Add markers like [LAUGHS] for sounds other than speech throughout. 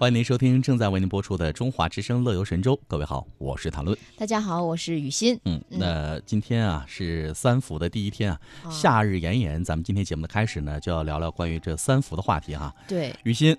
欢迎您收听正在为您播出的《中华之声·乐游神州》。各位好，我是谭论。大家好，我是雨欣。嗯，那今天啊是三伏的第一天啊，啊夏日炎炎，咱们今天节目的开始呢，就要聊聊关于这三伏的话题哈。对，雨欣，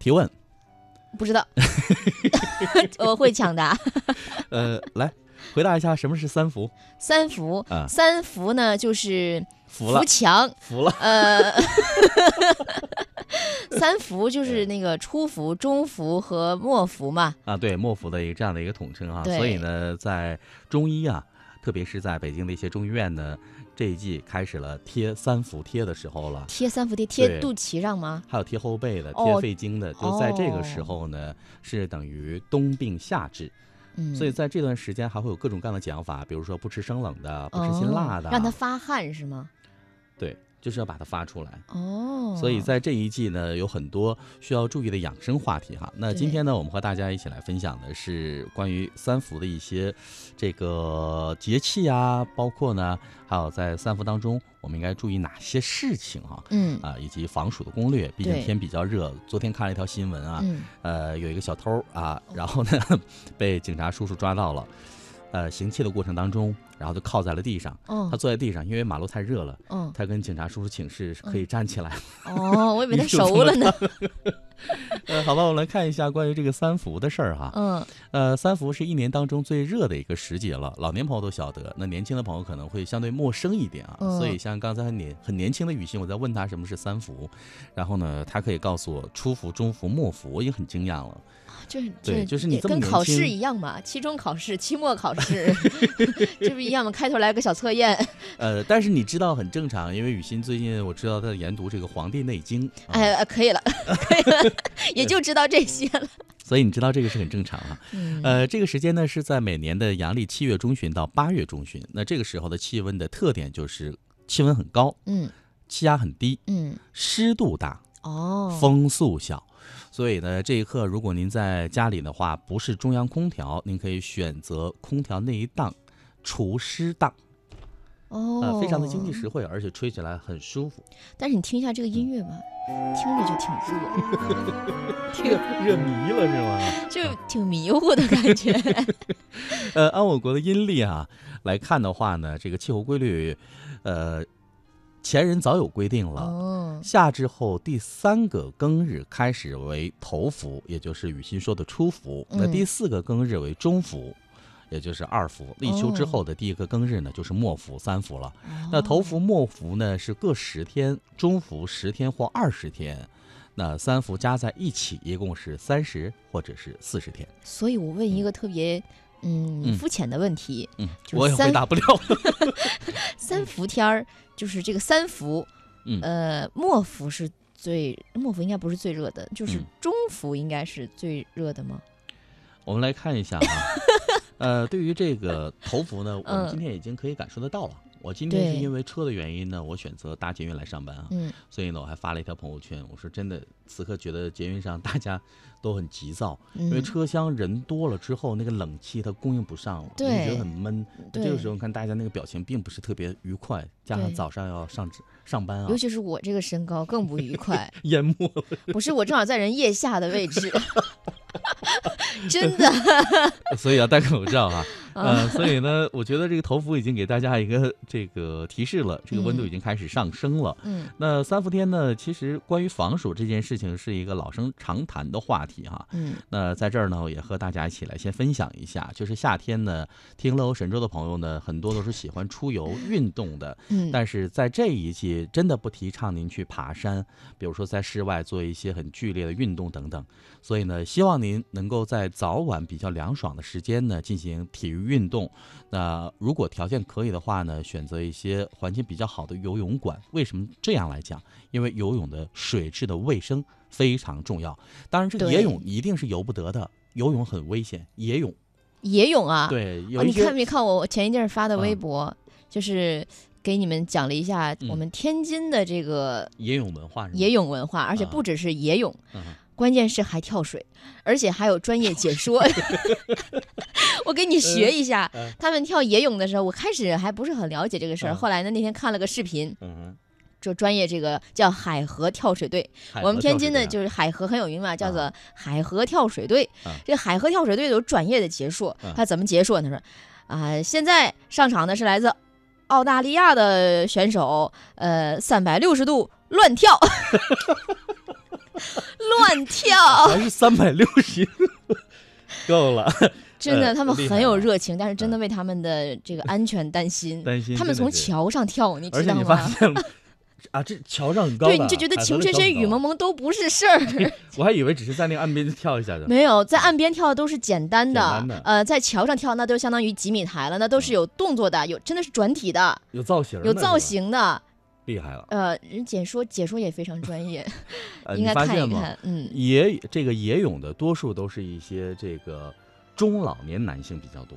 提问，不知道，[LAUGHS] 我会抢答。[LAUGHS] 呃，来回答一下什么是三伏？三伏，啊三伏呢就是服了扶，墙，服了。呃，[LAUGHS] 三伏就是那个初伏、中伏和末伏嘛。啊，对，末伏的一个这样的一个统称啊。所以呢，在中医啊，特别是在北京的一些中医院呢，这一季开始了贴三伏贴的时候了。贴三伏贴贴肚脐上吗？还有贴后背的、哦贴肺经的，就在这个时候呢，是等于冬病夏治。嗯，所以在这段时间还会有各种各样的讲法，比如说不吃生冷的，不吃辛哦辣的，让它发汗是吗？对，就是要把它发出来。哦，所以在这一季呢，有很多需要注意的养生话题哈。那今天呢，我们和大家一起来分享的是关于三伏的一些这个节气啊，包括呢，还有在三伏当中我们应该注意哪些事情哈。嗯啊，以及防暑的攻略。毕竟天比较热，昨天看了一条新闻啊，嗯，呃，有一个小偷啊，然后呢 [LAUGHS] 被警察叔叔抓到了，呃，行窃的过程当中，然后就靠在了地上。哦他，坐在地上，因为马路太热了，嗯，他跟警察叔叔请示是可以站起来。哦，我以为他 [LAUGHS] 熟了呢。[LAUGHS] [LAUGHS] 呃，好吧，我们来看一下关于这个三伏的事儿哈。嗯，呃，三伏是一年当中最热的一个时节了，老年朋友都晓得，那年轻的朋友可能会相对陌生一点啊。嗯所以像刚才很年很年轻的雨欣，我在问他什么是三伏，然后呢，他可以告诉我初伏、中伏、末伏，我已经很惊讶了。这对就是你跟考试一样嘛，期中考试、期末考试，[LAUGHS] [LAUGHS] 这不一样吗？开头来个小测验，[LAUGHS] 呃，但是你知道很正常，因为雨欣最近我知道他在研读这个《黄帝内经》啊，哎，呃可以了，可以了，也就知道这些了。[LAUGHS] 所以你知道这个是很正常啊。嗯，呃，这个时间呢是在每年的阳历七月中旬到八月中旬，那这个时候的气温的特点就是气温很高，嗯气压很低，嗯，湿度大，哦，风速小。所以呢，这一刻如果您在家里的话，不是中央空调，您可以选择空调那一档除湿档，哦，呃，非常的经济实惠，而且吹起来很舒服。但是你听一下这个音乐吧，听着就挺热，[LAUGHS] 挺热迷了是吗？[LAUGHS] 就挺迷糊的感觉。[LAUGHS] 呃，按我国的阴历啊来看的话呢，这个气候规律，呃，前人早有规定了。哦，夏至后第三个庚日开始为头伏，也就是雨欣说的初伏。那嗯第四个庚日为中伏，也就是二伏。立秋之后的第一个庚日呢，就是末伏、三伏了。那头伏、末伏呢是各十天，中伏十天或二十天。那三伏加在一起，一共是三十或者是四十天。所以我问一个特别嗯嗯肤浅的问题，嗯，就我也回答不了。[LAUGHS] 三伏天儿就是这个三伏，嗯呃，末伏是最末伏应该不是最热的，就是嗯中伏应该是最热的吗？我们来看一下啊，呃，对于这个头伏呢，我们嗯。今天已经可以感受得到了。我今天是因为车的原因呢，我选择搭捷运来上班啊，嗯，所以呢，我还发了一条朋友圈，我说真的，此刻觉得捷运上大家都很急躁，因为嗯。车厢人多了之后，那个冷气它供应不上了，你觉得很闷。这个时候，看大家那个表情并不是特别愉快，加上早上要上上班啊尤，其是我这个身高更不愉快，[LAUGHS] 淹没了。不是我正好在人腋下的位置，[LAUGHS] [LAUGHS] 真的，[LAUGHS] 所以要戴口罩、啊。呃，所以呢，我觉得这个头伏已经给大家一个这个提示了，这个温度嗯已经开始上升了。嗯那三伏天呢，其实关于防暑这件事情是一个老生常谈的话题哈。嗯那在这儿呢，我也和大家一起来先分享一下，就是夏天呢，听乐游神州的朋友呢，很多都是喜欢出游运动的，嗯，但是在这一季真的不提倡您去爬山，比如说在室外做一些很剧烈的运动等等。所以呢，希望您能够在早晚比较凉爽的时间呢进行体育运动。那如果条件可以的话呢，选择一些环境比较好的游泳馆。为什么这样来讲？因为游泳的水质的卫生非常重要。当然，这个对野泳一定是游不得的，游泳很危险。野泳野泳啊，对，有哦，你看没看我前一阵发的微嗯博，就是给你们讲了一下我嗯们天津的这个野泳文化？野泳文化，而且啊不只是野泳，关键是还跳水，而且还有专业解说。[LAUGHS] 我给你学一下，嗯他们跳野泳的时候，我开始还不是很了解这个事儿，嗯后来呢那天看了个视频，嗯哼，这专业这个叫海河跳水队。海我们天津呢，就是海河很有名嘛，叫做啊海河跳水队。啊这海河跳水队有专业的解说啊，他怎么解说？他说啊、现在上场的是来自澳大利亚的选手，呃，三百六十度乱跳，[LAUGHS] [LAUGHS] 乱跳，[LAUGHS] 还是三百六十，[LAUGHS] 够了，真的，呃他们很有热情，但是真的嗯。为他们的这个安全担心。担心他们从桥上跳，你知道吗？啊，这桥上很高的，对，你就觉得情深深雨蒙蒙都不是事儿。我还以为只是在那个岸边跳一下的。没有，在岸边跳的都是简单的，简单的。呃，在桥上跳那都相当于几米台了，那都是有动作的，有真的是转体的，有造型，有造，型的。厉害了。呃，人解说解说也非常专业，[LAUGHS] 呃，应该看一发现吗？看。嗯，野这个野泳的多数都是一些这个中老年男性比较多，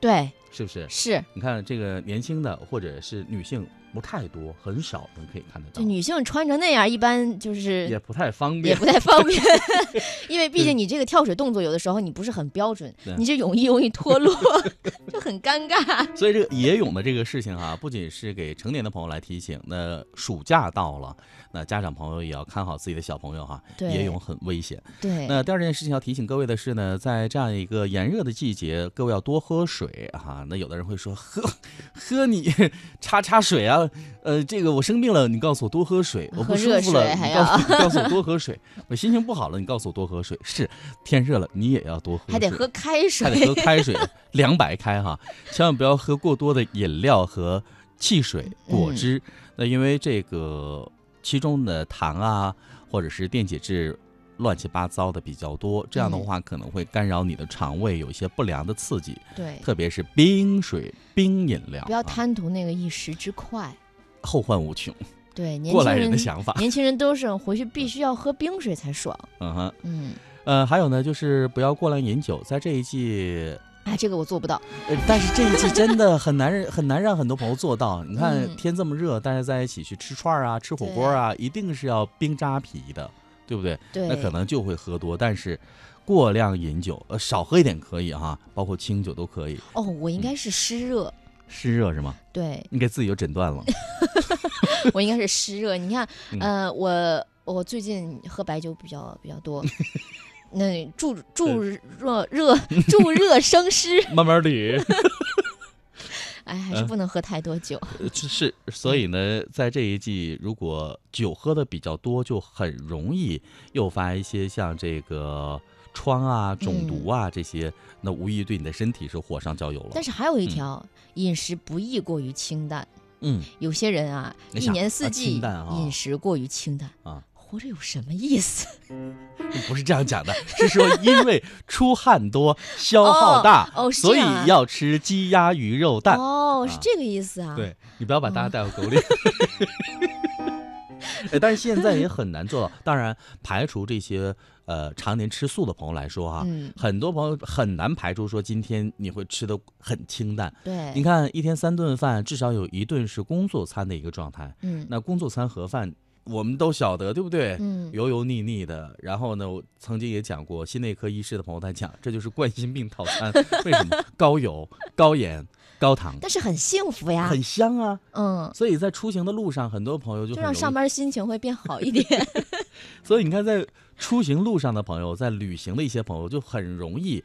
对，是不是？是，你看这个年轻的或者是女性不太多，很少能可以看得到，就女性穿成那样，一般就是也不太方便也。不太方便，[LAUGHS] 因为毕竟你这个跳水动作有的时候你不是很标准，你这泳衣容易脱落，[LAUGHS] 就很尴尬。所以这个野泳的这个事情啊，不仅是给成年的朋友来提醒，那暑假到了，那家长朋友也要看好自己的小朋友哈，对野泳很危险。对，那第二件事情要提醒各位的是呢，在这样一个炎热的季节，各位要多喝水哈、那有的人会说，喝 [LAUGHS] 喝你叉叉水啊，呃，这个我生病了，你告诉我多喝水；我不舒服了，你告诉 [LAUGHS] 你告诉我多喝水；我心情不好了，你告诉我多喝水。是天热了，你也要多喝水，还得喝开水，还得喝开水，[LAUGHS] 凉白开哈，千万不要喝过多的饮料和汽水、果汁。那因为这个其中的糖啊，或者是电解质。乱七八糟的比较多，这样的嗯话可能会干扰你的肠胃，有一些不良的刺激，对，特别是冰水、冰饮料，不要啊贪图那个一时之快。后患无穷。对，年轻过来人的想法，年轻人都是回去必须要喝冰水才爽。嗯哼，嗯，呃，还有呢，就是不要过量饮酒，在这一季哎，这个我做不到。呃，但是这一季真的很难让 [LAUGHS] 很难让很多朋友做到。你看嗯天这么热，大家在一起去吃串儿啊、吃火锅啊，一定是要冰扎啤的，对不对？对，那可能就会喝多，但是过量饮酒，呃，少喝一点可以哈，包括清酒都可以。哦，我应该是湿热。湿热是吗？对你给自己就诊断了。[LAUGHS] [LAUGHS] 我应该是湿热。你看，嗯呃，我我最近喝白酒比较比较多，[LAUGHS] 那助助热热助热生湿，慢慢捋。哎，还是嗯不能喝太多酒。呃是，所以呢，在这一季，如果酒喝的比较多，就很容易诱发一些像这个疮啊、肿毒啊这些，那无疑对你的身体是火上浇油了。但是还有一嗯条，饮食不宜过于清淡。嗯，有些人啊，一年四季饮食过于清淡啊，活着有什么意思？[LAUGHS] 不是这样讲的，是说因为出汗多、消耗大，[LAUGHS] 哦哦是所以要吃鸡鸭鱼肉蛋。哦，是啊这个意思啊。对你不要把大家哦带回沟里。[LAUGHS] 哎，但是现在也很难做到。当然，排除这些呃常年吃素的朋友来说哈、嗯，很多朋友很难排除说今天你会吃的很清淡。对，你看一天三顿饭，至少有一顿是工作餐的一个状态。嗯那工作餐盒饭我们都晓得，对不对？嗯，油油腻腻的，然后呢，我曾经也讲过，心内科医师的朋友他讲，这就是冠心病套餐。[LAUGHS] 为什么？高油、高盐、高糖，但是很幸福呀。很香啊。嗯，所以在出行的路上，很多朋友就就让上班心情会变好一点。[LAUGHS] 所以你看，在出行路上的朋友，在旅行的一些朋友，就很容易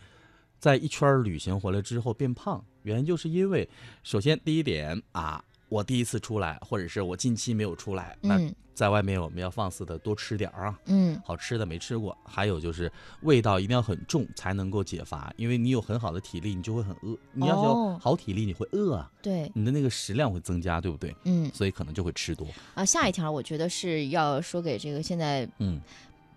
在一圈旅行回来之后变胖。原因就是因为，首先第一点啊，我第一次出来，或者是我近期没有出来，那嗯在外面我们要放肆的多吃点儿啊。嗯，好吃的没吃过，还有就是味道一定要很重才能够解乏，因为你有很好的体力，你就会很饿。你要有哦好体力，你会饿啊，对，你的那个食量会增加，对不对？嗯所以可能就会吃多。啊，下一条我觉得是要说给这个现在嗯，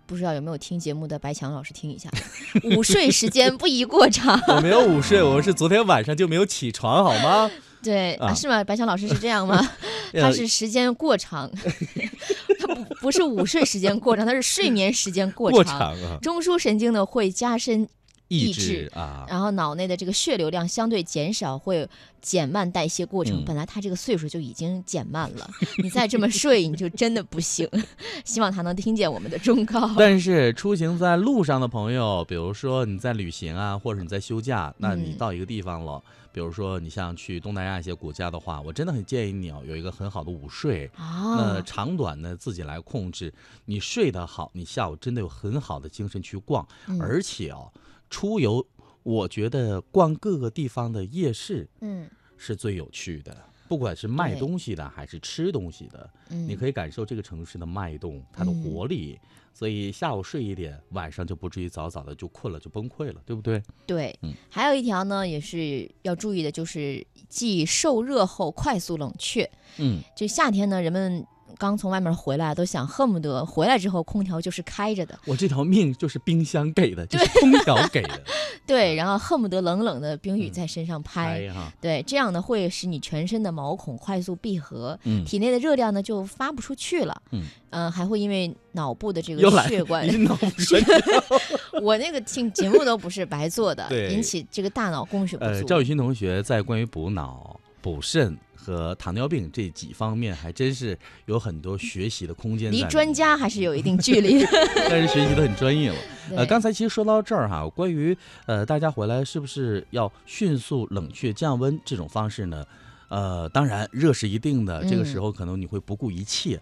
不知道有没有听节目的白强老师听一下，[LAUGHS] 午睡时间不宜过长。我没有午睡，我是昨天晚上就没有起床，好吗？对啊是吗？白强老师是这样吗？[LAUGHS] 他呃是时间过长，[LAUGHS] 他不不是午睡时间过长，他是睡眠时间过过长。长啊，中枢神经呢会加深抑抑制啊，然后脑内的这个血流量相对减少，会减慢代谢过程。嗯本来他这个岁数就已经减慢了，[LAUGHS] 你再这么睡，你就真的不行。[LAUGHS] 希望他能听见我们的忠告。但是出行在路上的朋友，比如说你在旅行啊，或者你在休假，那你嗯到一个地方了，比如说你像去东南亚一些国家的话，我真的很建议你哦，有一个很好的午睡。那啊，长短呢自己来控制，你睡得好，你下午真的有很好的精神去逛。嗯而且哦，出游，我觉得逛各个地方的夜市嗯是最有趣的。不管是卖东西的还是吃东西的，嗯，你可以感受这个城市的脉动，它的活力。所以下午睡一点，晚上就不至于早早的就困了，就崩溃了，对不对？对嗯，还有一条呢，也是要注意的，就是忌受热后快速冷却。嗯，就夏天呢，人们刚从外面回来，都想恨不得回来之后空调就是开着的，我这条命就是冰箱给的，就是空调给的，[LAUGHS] 对，然后恨不得冷冷的冰雨嗯在身上拍，对，这样呢会使你全身的毛孔快速闭合，嗯，体内的热量呢就发不出去了，嗯。呃还会因为脑部的这个血管脑不顺。[LAUGHS] [LAUGHS] 我那个听节目都不是白做的，对。引起这个大脑供血不呃，足。赵雨欣同学在关于补脑、补肾和糖尿病这几方面，还真是有很多学习的空间。离专家还是有一定距离的。[LAUGHS] 但是学习的很专业了。呃，刚才其实说到这儿哈，关于呃大家回来是不是要迅速冷却降温这种方式呢？呃，当然热是一定的，这个时嗯候可能你会不顾一切。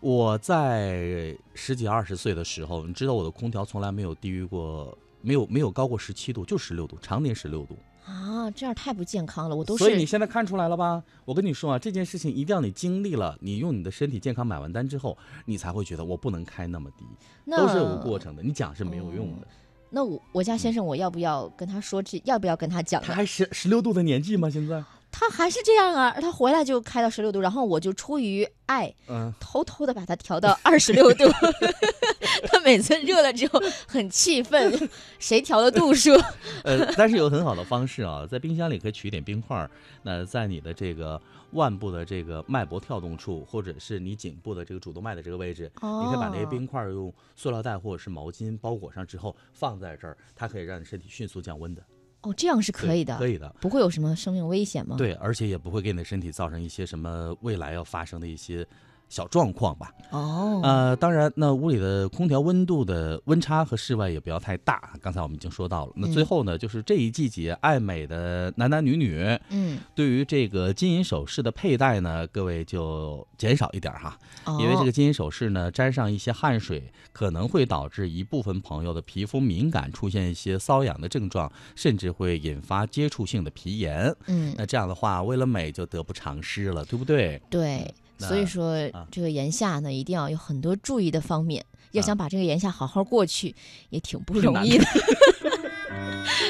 我在十几二十岁的时候，你知道我的空调从来没有低于过，没有没有高过十七度，就十六度，常年十六度。啊，这样太不健康了。我都所以你现在看出来了吧？我跟你说啊，这件事情一定要你经历了，你用你的身体健康买完单之后，你才会觉得我不能开那么低，都是有个过程的。你讲是没有用的。那我我家先生，我要不要跟他说这？要不要跟他讲？他还十十六度的年纪吗？现在？[LAUGHS] 他还是这样啊，他回来就开到十六度，然后我就出于爱，嗯，偷偷的把它调到二十六度。[LAUGHS] [LAUGHS] 他每次热了之后很气愤，谁调的度数？[LAUGHS] 呃，但是有很好的方式啊，在冰箱里可以取一点冰块儿，那在你的这个腕部的这个脉搏跳动处，或者是你颈部的这个主动脉的这个位置，哦你可以把那些冰块用塑料袋或者是毛巾包裹上之后放在这儿，它可以让你身体迅速降温的，哦，这样是可以的，可以的。不会有什么生命危险吗？，对，而且也不会给你的身体造成一些什么未来要发生的一些小状况吧。哦，呃，当然，那屋里的空调温度的温差和室外也不要太大。刚才我们已经说到了。那最嗯后呢，就是这一季节爱美的男男女女，嗯，对于这个金银首饰的佩戴呢，各位就减少一点儿哈，因为这哦个金银首饰呢，沾上一些汗水，可能会导致一部分朋友的皮肤敏感，出现一些瘙痒的症状，甚至会引发接触性的皮炎。嗯，那这样的话，为了美就得不偿失了，对不对？对，所以说啊这个炎夏呢，一定要有很多注意的方面。要啊想把这个炎夏好好过去，也挺不容易的。[LAUGHS]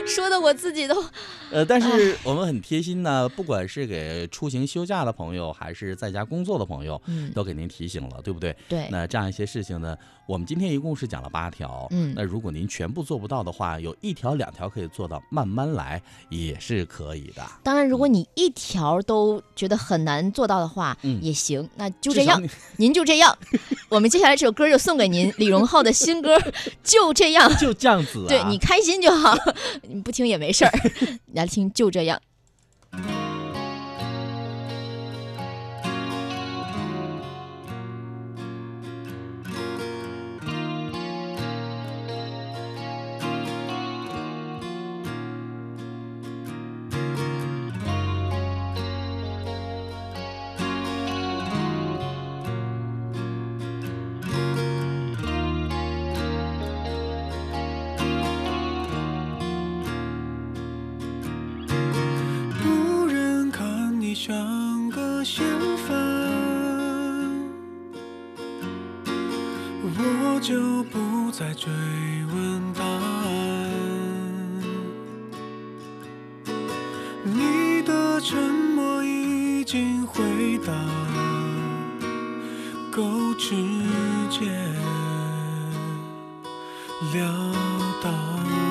说的我自己都 [LAUGHS] 呃，但是我们很贴心呢，不管是给出行休假的朋友，还是在家工作的朋友，嗯，都给您提醒了，对不对？对，那这样一些事情呢，我们今天一共是讲了八条。嗯那如果您全部做不到的话，有一条两条可以做到，慢慢来也是可以的。当然，如果你一条都觉得很难做到的话，嗯也行，那就这样，您就这样。[LAUGHS] 我们接下来这首歌就送给您，李荣浩的新歌《[LAUGHS] 就这样》。就这样子、啊。对你开心就好，你不听也没事儿。[LAUGHS] 来听就这样。像个嫌犯，我就不再追问答案。你的沉默已经回答，够直接了当。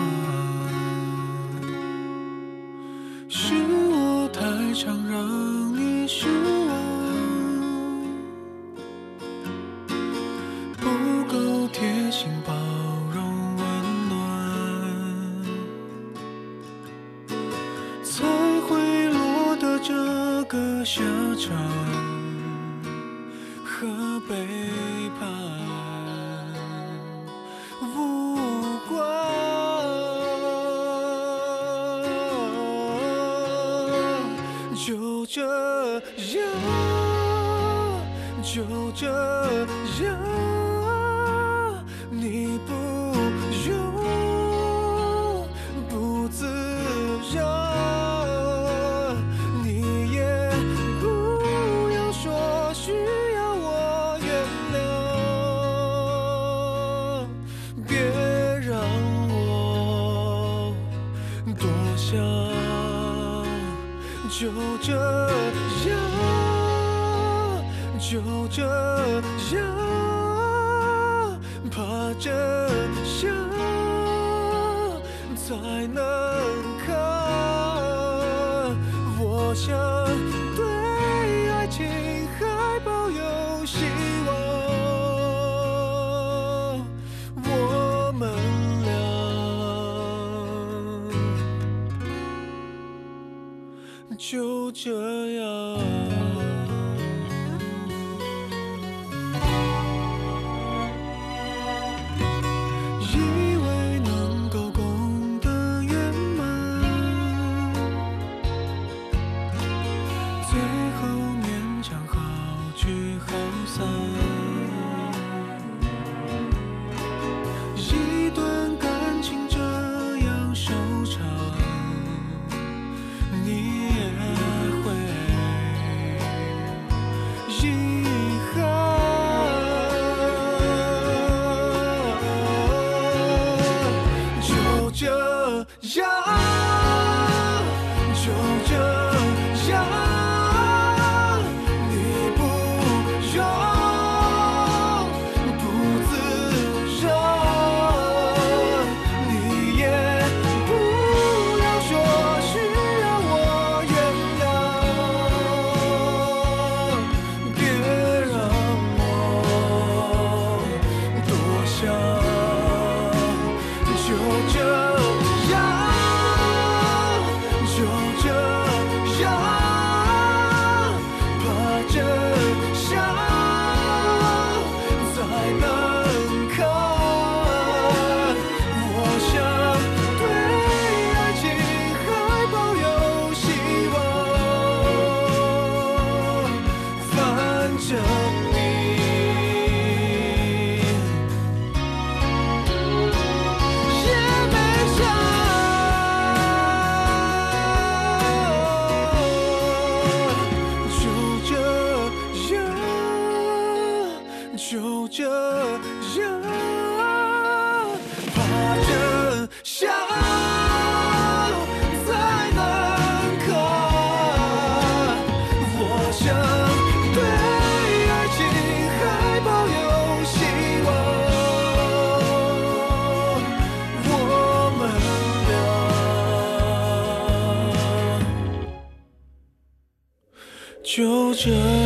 们俩就这样。